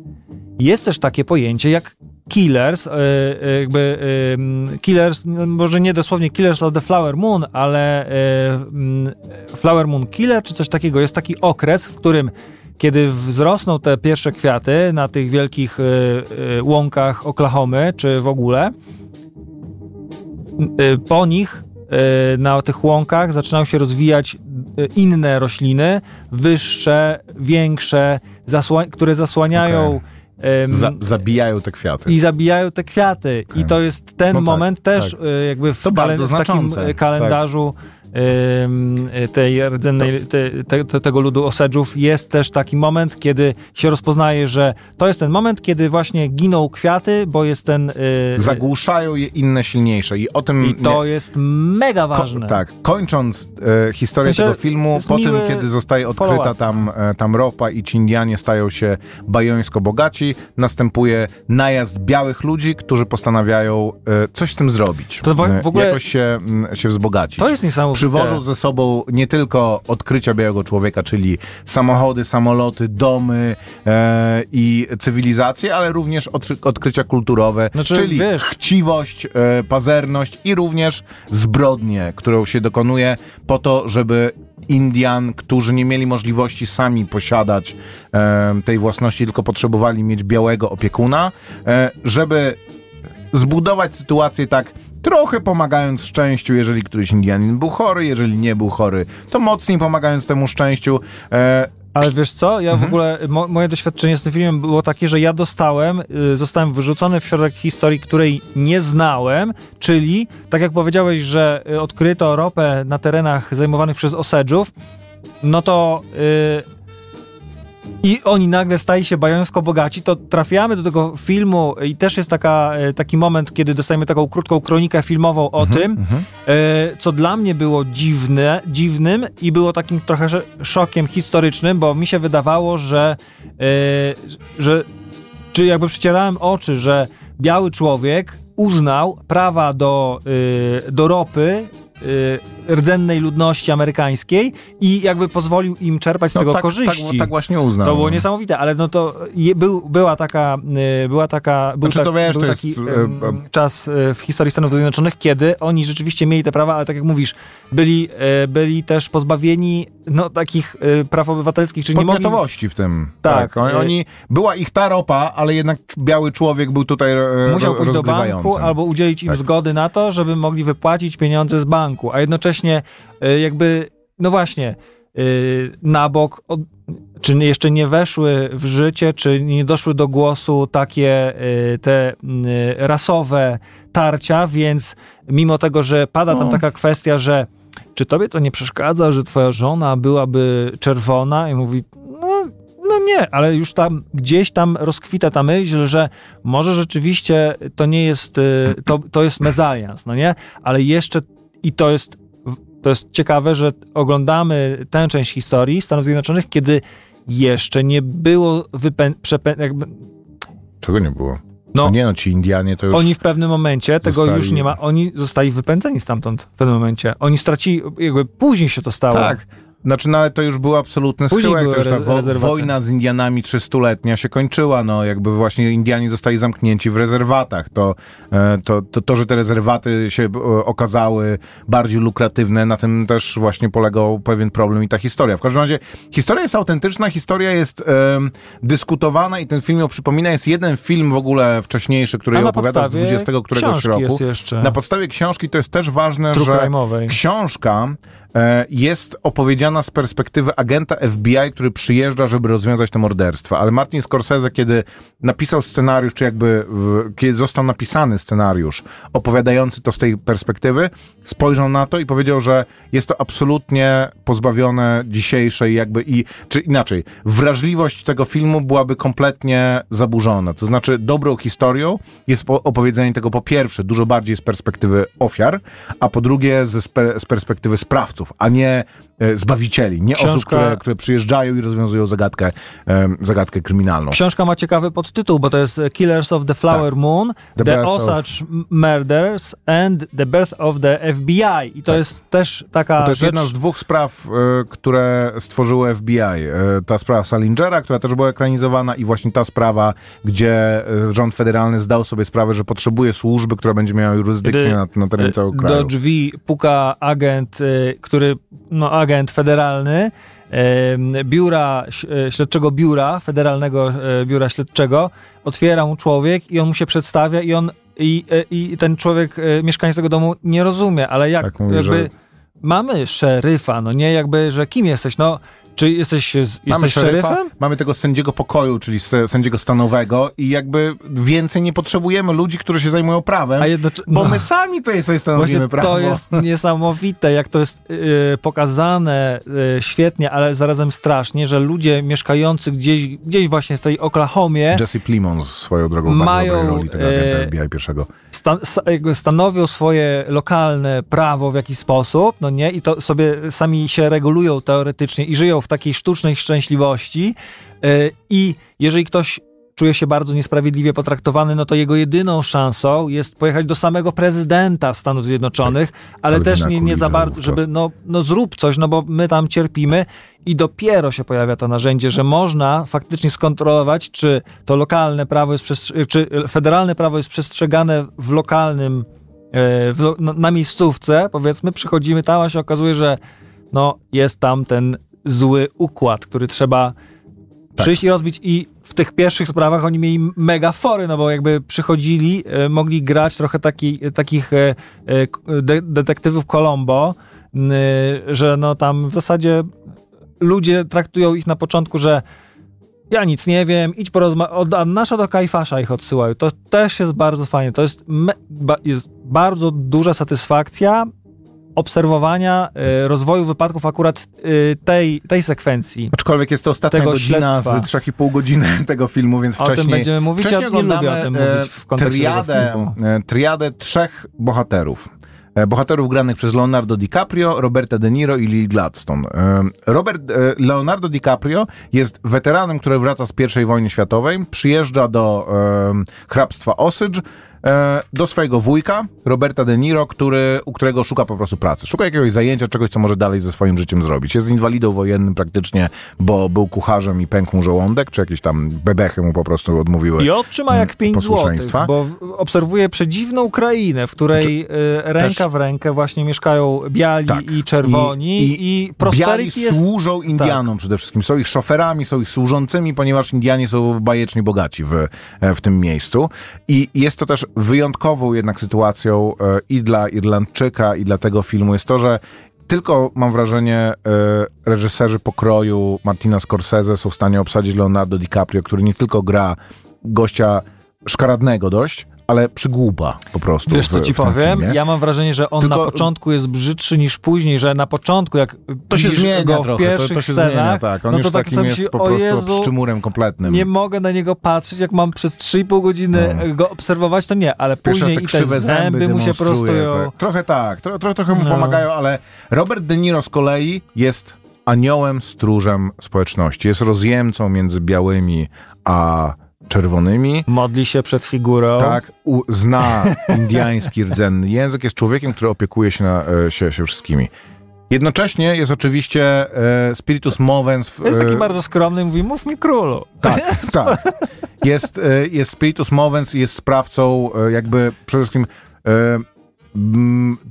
jest też takie pojęcie jak Killers, e, e, jakby Killers, no, może nie dosłownie Killers of the Flower Moon, ale e, Flower Moon Killer czy coś takiego. Jest taki okres, w którym kiedy wzrosną te pierwsze kwiaty na tych wielkich e, e, łąkach Oklahomy, czy w ogóle, y, po nich y, na tych łąkach zaczynają się rozwijać y, inne rośliny, wyższe, większe, zasła- które zasłaniają em, Za, zabijają te kwiaty. i zabijają te kwiaty. I to jest ten No tak, moment też tak. y, jakby w, kalen- w takim y, kalendarzu ym, tej rdzennej, te, te, te, tego ludu Osedżów jest też taki moment, kiedy się rozpoznaje, że to jest ten moment, kiedy właśnie giną kwiaty, bo jest ten... Yy, Zagłuszają je inne silniejsze i o tym... I to jest mega ważne. Ko tak, kończąc e, historię W sensie tego filmu, po tym, kiedy zostaje odkryta tam, e, tam ropa i ci Indianie stają się bajońsko bogaci, następuje najazd białych ludzi, którzy postanawiają e, coś z tym zrobić. To w- E, w ogóle- Jakoś się, m, się wzbogacić. To jest niesamowite. Przywożą ze sobą nie tylko odkrycia białego człowieka, czyli samochody, samoloty, domy e, i cywilizację, ale również odkry- odkrycia kulturowe, Znaczy, czyli wiesz- chciwość, e, pazerność i również zbrodnię, którą się dokonuje po to, żeby Indian, którzy nie mieli możliwości sami posiadać e, tej własności, tylko potrzebowali mieć białego opiekuna, e, żeby zbudować sytuację tak trochę pomagając szczęściu, jeżeli któryś Indianin był chory, jeżeli nie był chory, to mocniej pomagając temu szczęściu. E, Ale wiesz co, ja Mhm. w ogóle, mo, moje doświadczenie z tym filmem było takie, że ja dostałem, y, zostałem wyrzucony w środek historii, której nie znałem, czyli, tak jak powiedziałeś, że y, odkryto ropę na terenach zajmowanych przez Osedżów, no to... Y, i oni nagle stali się bajońsko bogaci, to trafiamy do tego filmu i też jest taka, e, taki moment, kiedy dostajemy taką krótką kronikę filmową o tym, e, co dla mnie było dziwne, dziwnym i było takim trochę sz- szokiem historycznym, bo mi się wydawało, że, e, że czy jakby przycierałem oczy, że biały człowiek uznał prawa do, y, do ropy rdzennej ludności amerykańskiej i jakby pozwolił im czerpać z tego tak, korzyści. Tak, tak właśnie uznał. To było niesamowite, ale no to je, był, była taka, y, była taka, był, Znaczy, tak, wiesz, był taki jest, czas e, w historii Stanów Zjednoczonych, kiedy oni rzeczywiście mieli te prawa, ale tak jak mówisz, byli, e, byli też pozbawieni no, takich e, praw obywatelskich, czyli nie mogli... w tym. Tak. Oni, Y- oni, była ich ta ropa, ale jednak biały człowiek był tutaj e, Musiał pójść do banku albo udzielić im Tak. zgody na to, żeby mogli wypłacić pieniądze z banku, a jednocześnie e, jakby, no właśnie, e, na bok, od, czy jeszcze nie weszły w życie, czy nie doszły do głosu takie e, te m, rasowe tarcia, więc mimo tego, że pada tam No. taka kwestia, że czy tobie to nie przeszkadza, że twoja żona byłaby czerwona? I mówi, no, no nie, ale już tam gdzieś tam rozkwita ta myśl, że może rzeczywiście to nie jest, y, to, to jest mezalians, no nie? Ale jeszcze i to jest, to jest ciekawe, że oglądamy tę część historii Stanów Zjednoczonych, kiedy jeszcze nie było wypę- przepę- jakby, Czego nie było? No, No nie no, ci Indianie to już... oni w pewnym momencie, tego zostali- już nie ma, oni zostali wypędzeni stamtąd w pewnym momencie. Oni stracili, jakby później się to stało. Tak. Znaczy, no ale to już był absolutny schyłek, to już ta wo- rezerwaty. wojna z Indianami trzystuletnia się kończyła, no jakby właśnie Indianie zostali zamknięci w rezerwatach. To, e, to, to, to że te rezerwaty się e, okazały bardziej lukratywne, na tym też właśnie polegał pewien problem i ta historia. W każdym razie historia jest autentyczna, historia jest em, dyskutowana i ten film ją przypomina. Jest jeden film w ogóle wcześniejszy, który ją opowiada z podstawie 20 któregoś roku. Na podstawie książki to jest też ważne, True że książka e, jest opowiedziana z perspektywy agenta FBI, który przyjeżdża, żeby rozwiązać te morderstwa. Ale Martin Scorsese, kiedy napisał scenariusz, czy jakby w, kiedy został napisany scenariusz opowiadający to z tej perspektywy, spojrzał na to i powiedział, że jest to absolutnie pozbawione dzisiejszej jakby i, czy inaczej, wrażliwość tego filmu byłaby kompletnie zaburzona. To znaczy dobrą historią jest po- opowiedzenie tego po pierwsze dużo bardziej z perspektywy ofiar, a po drugie spe, z perspektywy sprawców, a nie zbawicieli, nie Książka- osób, które, które przyjeżdżają i rozwiązują zagadkę, zagadkę kryminalną. Książka ma ciekawy podtytuł, bo to jest Killers of the Flower Tak. Moon, The The, Birth of- Osage Murders and the Birth of the FBI. I to Tak. jest też taka To jest rzecz... jedna z dwóch spraw, e, które stworzyło FBI. E, ta sprawa Salingera, która też była ekranizowana i właśnie ta sprawa, gdzie e, rząd federalny zdał sobie sprawę, że potrzebuje służby, która będzie miała jurysdykcję na, na terenie całego kraju. Do drzwi puka agent, który, no agent federalny, biura, e, śledczego biura, federalnego e, biura śledczego, otwiera mu człowiek i on mu się przedstawia i on, i, e, i ten człowiek, mieszkaniec tego domu nie rozumie, ale jak Tak mówi, jakby że- mamy szeryfa, no nie jakby, że kim jesteś, no Czy jesteś, z- Mamy jesteś szeryfa, szeryfem? mamy tego sędziego pokoju, czyli sędziego stanowego i jakby więcej nie potrzebujemy ludzi, którzy się zajmują prawem, A bo my sami tutaj sobie stanowimy Właśnie prawo. to jest niesamowite, jak to jest y, pokazane y, świetnie, ale zarazem strasznie, że ludzie mieszkający gdzieś, gdzieś właśnie w tej Oklahomie Jesse Plimons swoją drogą w bardzo Mają, dobrej roli tego agenta FBI pierwszego. Sta, sta, jakby stanowią swoje lokalne prawo w jakiś sposób, no nie, i to sobie sami się regulują teoretycznie i żyją w takiej sztucznej szczęśliwości. Y, i jeżeli ktoś czuje się bardzo niesprawiedliwie potraktowany, no to jego jedyną szansą jest pojechać do samego prezydenta Stanów Zjednoczonych, ale Kalwina też nie, nie za bardzo, żeby no, no zrób coś, no bo my tam cierpimy i dopiero się pojawia to narzędzie, że można faktycznie skontrolować, czy to lokalne prawo jest, przestrze- czy federalne prawo jest przestrzegane w lokalnym, e, w, na, miejscówce, powiedzmy, przychodzimy tam, a się okazuje, że no, jest tam ten zły układ, który trzeba przyjść i rozbić i w tych pierwszych sprawach oni mieli mega fory, no bo jakby przychodzili, e, mogli grać trochę taki, takich e, e, de, detektywów Colombo, że no tam w zasadzie ludzie traktują ich na początku, że ja nic nie wiem, idź porozmawiać, od Annasza do Kajfasza ich odsyłają. To też jest bardzo fajne. To jest, jest bardzo duża satysfakcja obserwowania e, rozwoju wypadków akurat e, tej, tej sekwencji. Aczkolwiek jest to ostatnia Tego godzina śledztwa. z 3,5 godziny tego filmu, więc O wcześniej... tym będziemy mówić, ja nie lubię o tym e, mówić w kontekście triadę, e, triadę trzech bohaterów. E, Bohaterów granych przez Leonardo DiCaprio, Roberta De Niro i Lily Gladstone. Robert, Leonardo DiCaprio jest weteranem, który wraca z I wojny światowej, przyjeżdża do hrabstwa Osage, do swojego wujka, Roberta De Niro, który, u którego szuka po prostu pracy. Szuka jakiegoś zajęcia, czegoś, co może dalej ze swoim życiem zrobić. Jest inwalidą wojennym praktycznie, bo był kucharzem i pękł mu żołądek, czy jakieś tam bebechy mu po prostu odmówiły. I otrzyma jak 5 złotych, posłuszeństwa. bo obserwuje przedziwną krainę, w której e, ręka w rękę właśnie mieszkają biali Tak. i czerwoni i, i, Biali prosperity jest... Tak. służą Indianom przede wszystkim. Są ich szoferami, są ich służącymi, ponieważ Indianie są bajecznie bogaci w, w tym miejscu. I jest to też wyjątkową jednak sytuacją e, i dla Irlandczyka, i dla tego filmu jest to, że tylko mam wrażenie, e, reżyserzy pokroju Martina Scorsese są w stanie obsadzić Leonardo DiCaprio, który nie tylko gra gościa szkaradnego dość, ale przygłupa po prostu. Wiesz w, co ci w powiem? filmie. Ja mam wrażenie, że on Tylko- na początku jest brzydszy niż później, że na początku jak To się zmienia go w trochę, to, pierwszych to się scenach, zmienia, tak. On no już to tak takim jest po prostu Jezu, szczymurem kompletnym. nie mogę na niego patrzeć, jak mam przez 3,5 godziny No. go obserwować, to nie, ale później te i te zęby mu się prostują. tak. Trochę tak, tro, tro, trochę mu No. pomagają, ale Robert De Niro z kolei jest aniołem, stróżem społeczności. Jest rozjemcą między białymi a czerwonymi. Modli się przed figurą. Tak, u, zna indiański rdzenny język, jest człowiekiem, który opiekuje się, na, e, się, się wszystkimi. Jednocześnie jest oczywiście e, spiritus movens. w- Jest taki e, bardzo skromny mówi, mów mi królu. Tak, tak. Jest, e, jest spiritus movens, jest sprawcą e, jakby przede wszystkim e,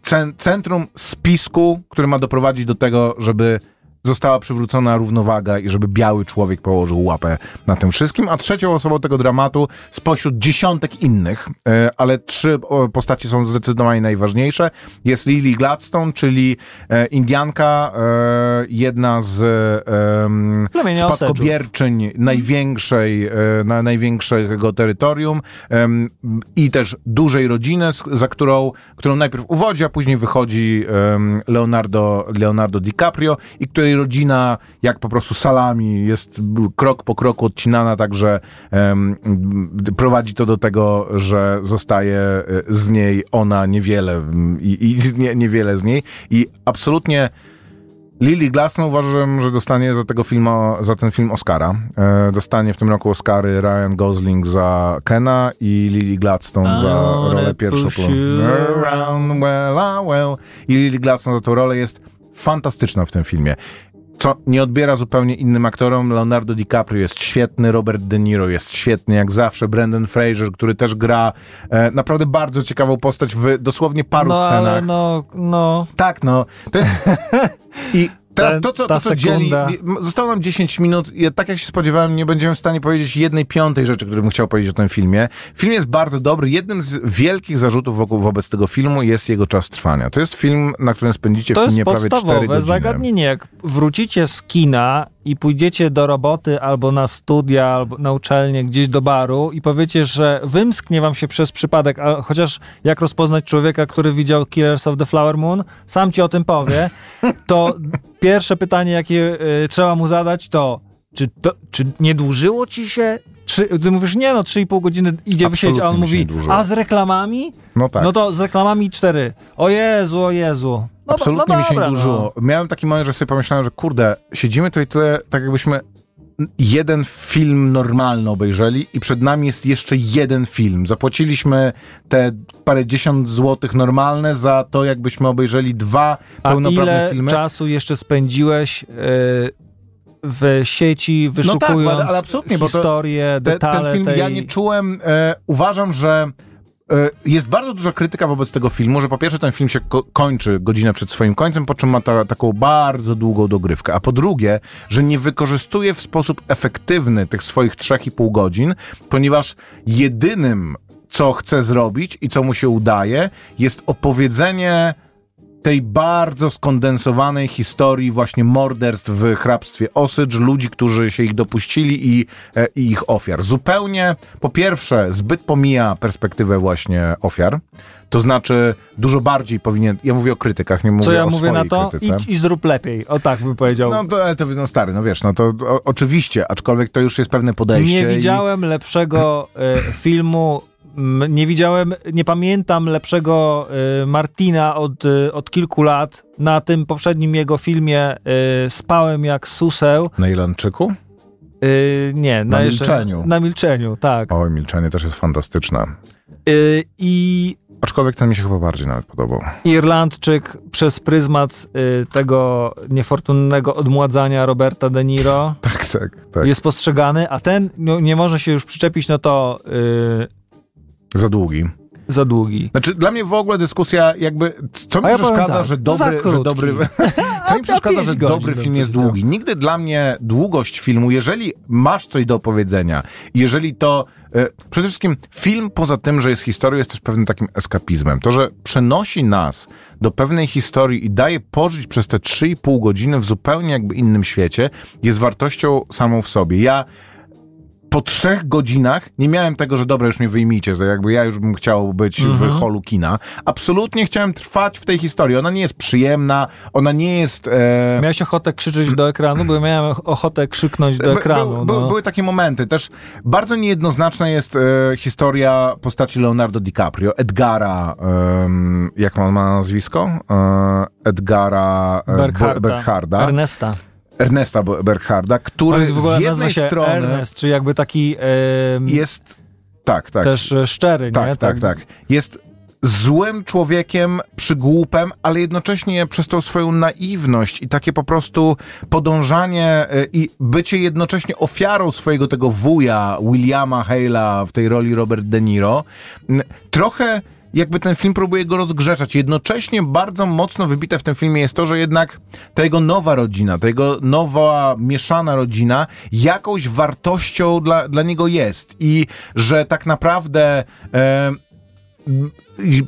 cen- centrum spisku, który ma doprowadzić do tego, żeby została przywrócona równowaga i żeby biały człowiek położył łapę na tym wszystkim, a trzecią osobą tego dramatu spośród dziesiątek innych, e, ale trzy postacie są zdecydowanie najważniejsze, jest Lily Gladstone, czyli e, Indianka, e, jedna z spadkobierczyń największej, na największego terytorium i też dużej rodziny, za którą, którą najpierw uwodzi, a później wychodzi Leonardo, Leonardo DiCaprio i której rodzina jak po prostu salami jest krok po kroku odcinana, także em, m, prowadzi to do tego, że zostaje e, z niej ona niewiele i, i nie, niewiele z niej i absolutnie Lily Glasnow uważam, że dostanie za tego filmu, za ten film Oscara. E, dostanie w tym roku Oscary Ryan Gosling za Kena i Lily Gladstone za rolę well, ah, well. I Lily Gladstone za tą rolę jest fantastyczna w tym filmie. Co nie odbiera zupełnie innym aktorom. Leonardo DiCaprio jest świetny, Robert De Niro jest świetny, jak zawsze. Brendan Fraser, który też gra e, naprawdę bardzo ciekawą postać w dosłownie paru no scenach. ale no, no, Tak, no. To jest... I Teraz to, co, ta to, co dzieli, sekunda. zostało nam 10 minut. Ja, tak jak się spodziewałem, nie będziemy w stanie powiedzieć jednej piątej rzeczy, którą bym chciał powiedzieć o tym filmie. Film jest bardzo dobry. Jednym z wielkich zarzutów wokół, wobec tego filmu jest jego czas trwania. To jest film, na którym spędzicie To w jest kinie prawie 4 podstawowe godziny. zagadnienie. Jak wrócicie z kina i pójdziecie do roboty albo na studia, albo na uczelnię, gdzieś do baru i powiecie, że wymsknie wam się przez przypadek, a chociaż jak rozpoznać człowieka, który widział Killers of the Flower Moon, sam ci o tym powie, to pierwsze pytanie, jakie y, trzeba mu zadać, to czy, to czy nie dłużyło ci się? Trzy, ty mówisz, nie no, 3,5 godziny idzie wysiedzieć, a on mówi, a z reklamami? No tak. No to z reklamami cztery. O Jezu, o Jezu. No, Absolutnie no mi się dobra, nie no. dłużyło. Miałem taki moment, że sobie pomyślałem, że kurde, siedzimy tutaj tyle, tak jakbyśmy jeden film normalny obejrzeli i przed nami jest jeszcze jeden film. Zapłaciliśmy te parę dziesiąt złotych normalne za to, jakbyśmy obejrzeli dwa A pełnoprawne ile filmy. czasu jeszcze spędziłeś e, w sieci, wyszukując ale- ale absolutnie, bo to- historię, Te, detale ten film tej... ja nie czułem. E, uważam, że jest bardzo duża krytyka wobec tego filmu, że po pierwsze ten film się ko- kończy godzinę przed swoim końcem, po czym ma ta, taką bardzo długą dogrywkę, a po drugie, że nie wykorzystuje w sposób efektywny tych swoich 3,5 godzin, ponieważ jedynym, co chce zrobić i co mu się udaje, jest opowiedzenie tej bardzo skondensowanej historii właśnie morderstw w hrabstwie Osydż, ludzi, którzy się ich dopuścili i, e, i ich ofiar. Zupełnie, po pierwsze, zbyt pomija perspektywę właśnie ofiar, to znaczy dużo bardziej powinien, ja mówię o krytykach, nie mówię Co ja o mówię na to? krytyce. Idź i zrób lepiej. O tak bym powiedział. No to, ale to no stary, no wiesz, no to o, oczywiście, aczkolwiek to już jest pewne podejście. nie i- widziałem lepszego e, filmu, nie widziałem, nie pamiętam lepszego e, Martina od, e, od kilku lat. Na tym poprzednim jego filmie e, Spałem jak suseł. Na Irlandczyku? Nie, Na jeszcze- milczeniu. Na milczeniu, tak. Oj, milczenie też jest fantastyczne. I Aczkolwiek ten mi się chyba bardziej nawet podobał. Irlandczyk przez pryzmat y, tego niefortunnego odmładzania Roberta De Niro Tak, tak, tak. jest postrzegany, a ten no, nie może się już przyczepić, no to Za długi. za długi. Znaczy, dla mnie w ogóle dyskusja jakby, co mi ja przeszkadza, tak, że dobry, że dobry, co mi przeszkadza, że dobry film jest powiedział. długi. Nigdy dla mnie długość filmu, jeżeli masz coś do opowiedzenia, jeżeli to, e, przede wszystkim film poza tym, że jest historią, jest też pewnym takim eskapizmem. To, że przenosi nas do pewnej historii i daje pożyć przez te 3,5 godziny w zupełnie jakby innym świecie, jest wartością samą w sobie. Ja po trzech godzinach nie miałem tego, że dobra, już mnie wyjmijcie, że jakby ja już bym chciał być Mhm. w holu kina. Absolutnie chciałem trwać w tej historii. Ona nie jest przyjemna, ona nie jest... E... Miałeś ochotę krzyczeć do ekranu, bo miałem ochotę krzyknąć do By- ekranu. by- no. Były takie momenty. Też bardzo niejednoznaczna jest e, historia postaci Leonardo DiCaprio, Edgara, em, jak on ma nazwisko? E, Edgara e, Bergharda. Bergharda. Ernesta. Ernesta Be- Bergharda, który jest w ogóle z jednej strony Ernest, czy jakby taki em, jest... Tak, tak. też e, szczery, nie? Tak, tak, tak. Jest złym człowiekiem, przygłupem, ale jednocześnie przez tą swoją naiwność i takie po prostu podążanie y, i bycie jednocześnie ofiarą swojego tego wuja, Williama Hale'a w tej roli Robert De Niro, trochę jakby ten film próbuje go rozgrzeszać. Jednocześnie bardzo mocno wybite w tym filmie jest to, że jednak ta jego nowa rodzina, ta jego nowa, mieszana rodzina jakąś wartością dla, dla niego jest i że tak naprawdę e,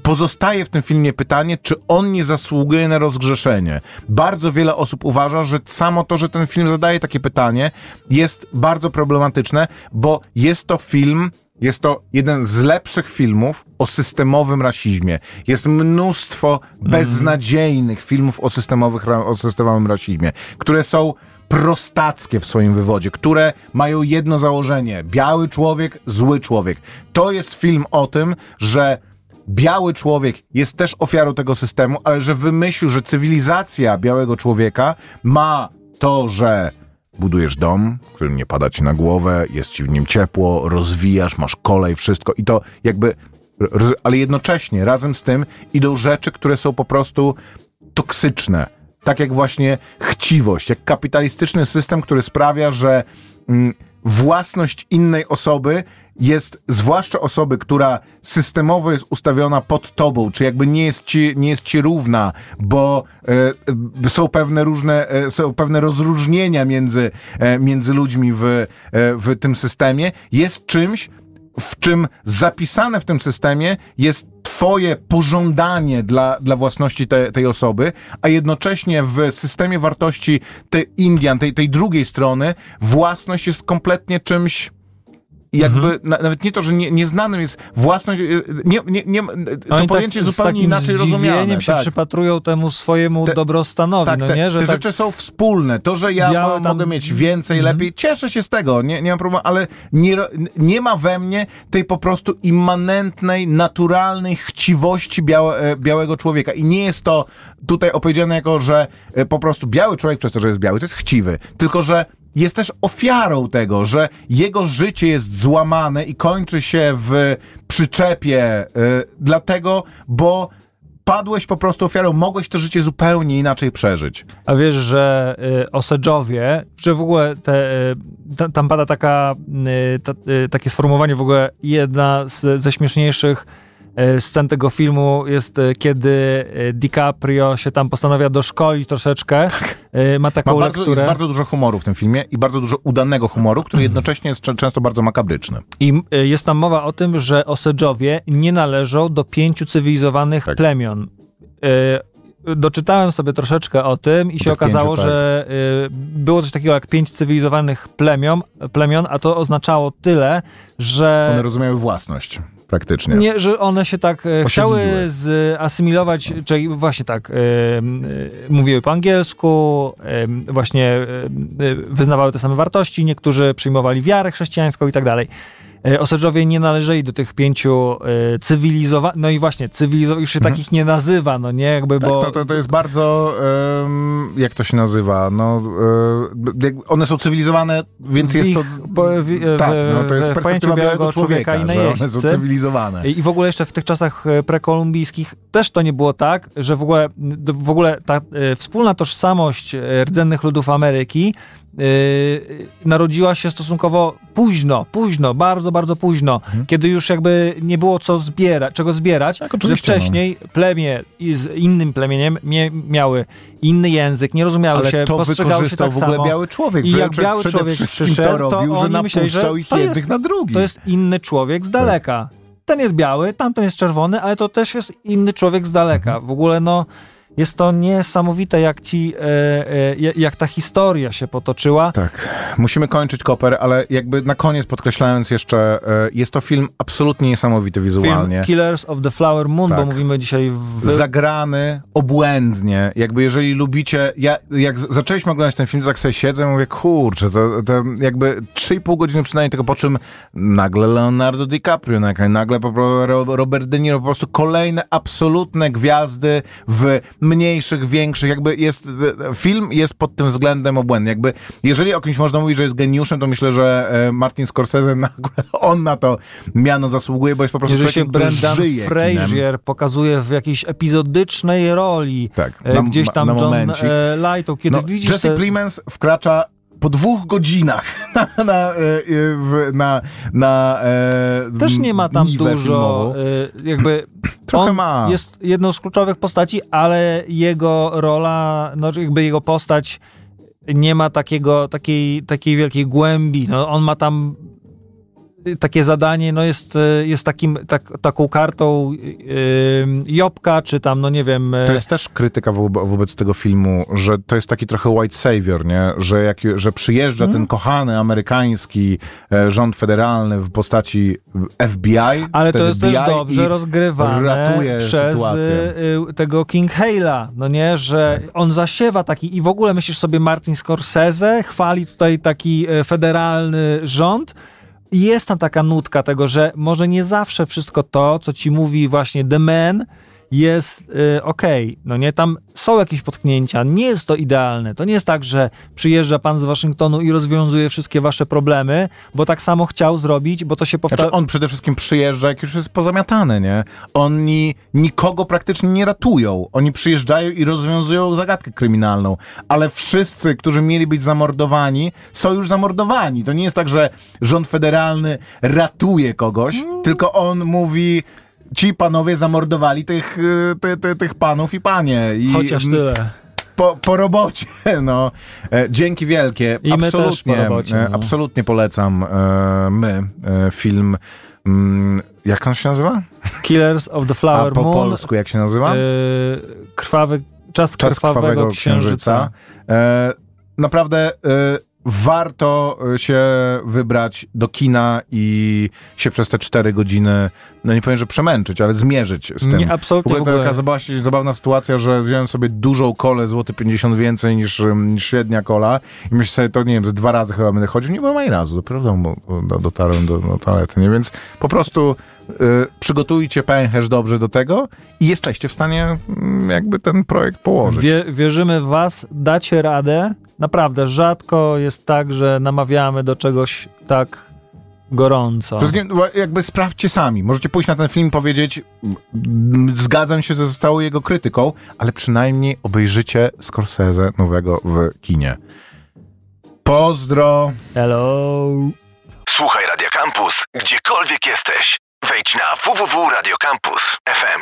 pozostaje w tym filmie pytanie, czy on nie zasługuje na rozgrzeszenie. Bardzo wiele osób uważa, że samo to, że ten film zadaje takie pytanie, jest bardzo problematyczne, bo jest to film, jest to jeden z lepszych filmów o systemowym rasizmie. Jest mnóstwo beznadziejnych filmów o, systemowych, o systemowym rasizmie, które są prostackie w swoim wywodzie, które mają jedno założenie: biały człowiek, zły człowiek. To jest film o tym, że biały człowiek jest też ofiarą tego systemu, ale że wymyślił, że cywilizacja białego człowieka ma to, że budujesz dom, który nie pada ci na głowę, jest ci w nim ciepło, rozwijasz, masz kolej, wszystko i to jakby, ale jednocześnie razem z tym idą rzeczy, które są po prostu toksyczne. Tak jak właśnie chciwość, jak kapitalistyczny system, który sprawia, że mm, własność innej osoby jest, zwłaszcza osoby, która systemowo jest ustawiona pod tobą, czy jakby nie jest ci, nie jest ci równa, bo e, są pewne różne, e, są pewne rozróżnienia między, e, między ludźmi w, w tym systemie, jest czymś, w czym zapisane w tym systemie jest twoje pożądanie dla, dla własności te, tej osoby, a jednocześnie w systemie wartości tej Indian, tej, tej drugiej strony, własność jest kompletnie czymś jakby, Mhm. na, nawet nie to, że nie, nieznanym jest własność, y, nie, nie, nie, to Oni pojęcie tak, jest z zupełnie takim inaczej rozumiane. się tak. przypatrują temu swojemu Te- dobrostanowi, Tak, no te, nie? Że te tak, rzeczy są wspólne. To, że ja Białe mo- tam- mogę mieć więcej, Mhm. lepiej, cieszę się z tego, nie, nie mam problemu, ale nie, nie ma we mnie tej po prostu immanentnej, naturalnej chciwości białe, e, białego człowieka. I nie jest to tutaj opowiedziane jako, że e, po prostu biały człowiek przez to, że jest biały, to jest chciwy. Tylko, że jest też ofiarą tego, że jego życie jest złamane i kończy się w przyczepie, y, dlatego, bo padłeś po prostu ofiarą, mogłeś to życie zupełnie inaczej przeżyć. A wiesz, że y, Osadżowie, że w ogóle te, y, ta, tam pada taka, y, ta, y, takie sformułowanie w ogóle, jedna z, ze śmieszniejszych scen tego filmu jest, y, kiedy y, DiCaprio się tam postanawia doszkolić troszeczkę. Y, ma taką Tak. Ma bardzo, lekturę. jest bardzo dużo humoru w tym filmie i bardzo dużo udanego humoru, który jednocześnie jest często bardzo makabryczny. I jest tam mowa o tym, że Osadżowie nie należą do pięciu cywilizowanych Tak. plemion. Doczytałem sobie troszeczkę o tym i się tych okazało, pięciu, tak. że y, było coś takiego jak pięć cywilizowanych plemion, plemion a to oznaczało tyle, że One rozumieją własność praktycznie. nie, że one się tak e, chciały Osiedliły. zasymilować, czyli właśnie tak, e, mówiły po angielsku, e, właśnie e, wyznawały te same wartości, niektórzy przyjmowali wiarę chrześcijańską i tak dalej. E, Osadżowie nie należeli do tych pięciu e, cywilizowanych, no i właśnie, cywilizowanych, już się takich nie nazywa, no nie, jakby, Tak, bo... to, to, to jest bardzo, jak to się nazywa, no, e, one są cywilizowane, więc w jest to... ich- bo w- w- tak, no, to jest w perspektywa białego człowieka i że one są cywilizowane. I w ogóle jeszcze w tych czasach prekolumbijskich też to nie było tak, że w ogóle, w ogóle ta wspólna tożsamość rdzennych ludów Ameryki narodziła się stosunkowo późno, późno, bardzo, bardzo późno, kiedy już jakby nie było co zbierać, czego zbierać, Tak, że no. wcześniej plemię i z innym plemieniem mie, miały inny język, nie rozumiały Ale się, to postrzegały się tak w ogóle samo. biały człowiek. I jak biały człowiek przyszedł, to robił, to że oni myśleli, że ich to jest- na drugich. To jest inny człowiek z daleka. Ten jest biały, tamten jest czerwony, ale to też jest inny człowiek z daleka. W ogóle no jest to niesamowite, jak ci, e, e, jak ta historia się potoczyła. Tak, musimy kończyć Koper, ale jakby na koniec podkreślając jeszcze, e, jest to film absolutnie niesamowity wizualnie. Film Killers of the Flower Moon, bo Tak. mówimy dzisiaj w... Zagrany obłędnie. Jakby jeżeli lubicie, ja jak zaczęliśmy oglądać ten film, to tak sobie siedzę i mówię, kurczę, to, to jakby 3,5 godziny przynajmniej, tylko po czym nagle Leonardo DiCaprio nagle po, Robert De Niro, po prostu kolejne absolutne gwiazdy w mniejszych, większych, jakby jest, film jest pod tym względem obłędny. Jakby, jeżeli o kimś można mówić, że jest geniuszem, to myślę, że e, Martin Scorsese, na, on na to miano zasługuje, bo jest po prostu Jeżeli się człowiekiem, który Brendan żyje kinem. Frazier pokazuje w jakiejś epizodycznej roli, Tak, e, na- gdzieś tam na John momencik. e, Lightow, kiedy No, widzisz Jesse te... Plemons wkracza po dwóch godzinach na, na, e, e, na, na e, Też nie ma tam dużo, filmową. jakby Trochę on ma. jest jedną z kluczowych postaci, ale jego rola, no jakby jego postać nie ma takiego, takiej, takiej wielkiej głębi. No, on ma tam takie zadanie, no jest, y, jest takim, tak, taką kartą y, Jobka, czy tam, no nie wiem... y, To jest też krytyka wo wobec tego filmu, że to jest taki trochę white savior, nie? Że, jak, że przyjeżdża Mhm. ten kochany amerykański e, rząd federalny w postaci FBI. Ale to jest też FBI dobrze i rozgrywane przez sytuację. tego King Hale'a, no nie, że on zasiewa taki i w ogóle myślisz sobie Martin Scorsese chwali tutaj taki e, federalny rząd jest tam taka nutka tego, że może nie zawsze wszystko to, co ci mówi właśnie The Man jest y, okej, no nie, tam są jakieś potknięcia, nie jest to idealne, to nie jest tak, że przyjeżdża pan z Waszyngtonu i rozwiązuje wszystkie wasze problemy, bo tak samo chciał zrobić, bo to się powtarza... Znaczy on przede wszystkim przyjeżdża, jak już jest pozamiatane, nie? Oni nikogo praktycznie nie ratują. Oni przyjeżdżają i rozwiązują zagadkę kryminalną. Ale wszyscy, którzy mieli być zamordowani, są już zamordowani. To nie jest tak, że rząd federalny ratuje kogoś, tylko on mówi... Ci panowie zamordowali tych, ty, ty, tych panów i panie. I Chociaż tyle. po, po robocie, no. E, dzięki wielkie. I my też absolutnie, po robocie, e, no. absolutnie polecam e, my film. Mm, jak on się nazywa? Killers of the A Flower po Moon, polsku jak się nazywa? y, krwawy, czas, Czas krwawego, księżyca. E, naprawdę e, warto się wybrać do kina i się przez te cztery godziny, no nie powiem, że przemęczyć, ale zmierzyć z tym. Nie, W absolutnie ogóle w ogóle. taka zabawna, zabawna sytuacja, że wziąłem sobie dużą kolę, złoty 50 więcej niż, niż średnia kola i myślę sobie, to nie wiem, że dwa razy chyba będę chodził, nie byłem ani razu, w domu do, dotarłem do, do toalety, nie? Więc po prostu y, przygotujcie pęcherz dobrze do tego i jesteście w stanie mm, jakby ten projekt położyć. Wie, wierzymy w was, dacie radę. Naprawdę, rzadko jest tak, że namawiamy do czegoś tak gorąco. Jakby sprawdźcie sami. Możecie pójść na ten film i powiedzieć, "Mm, zgadzam się ze całą jego krytyką, ale przynajmniej obejrzycie Scorsese nowego w kinie. Pozdro! Hello. Słuchaj Radio Campus, gdziekolwiek jesteś. Wejdź na www.radiocampus.fm.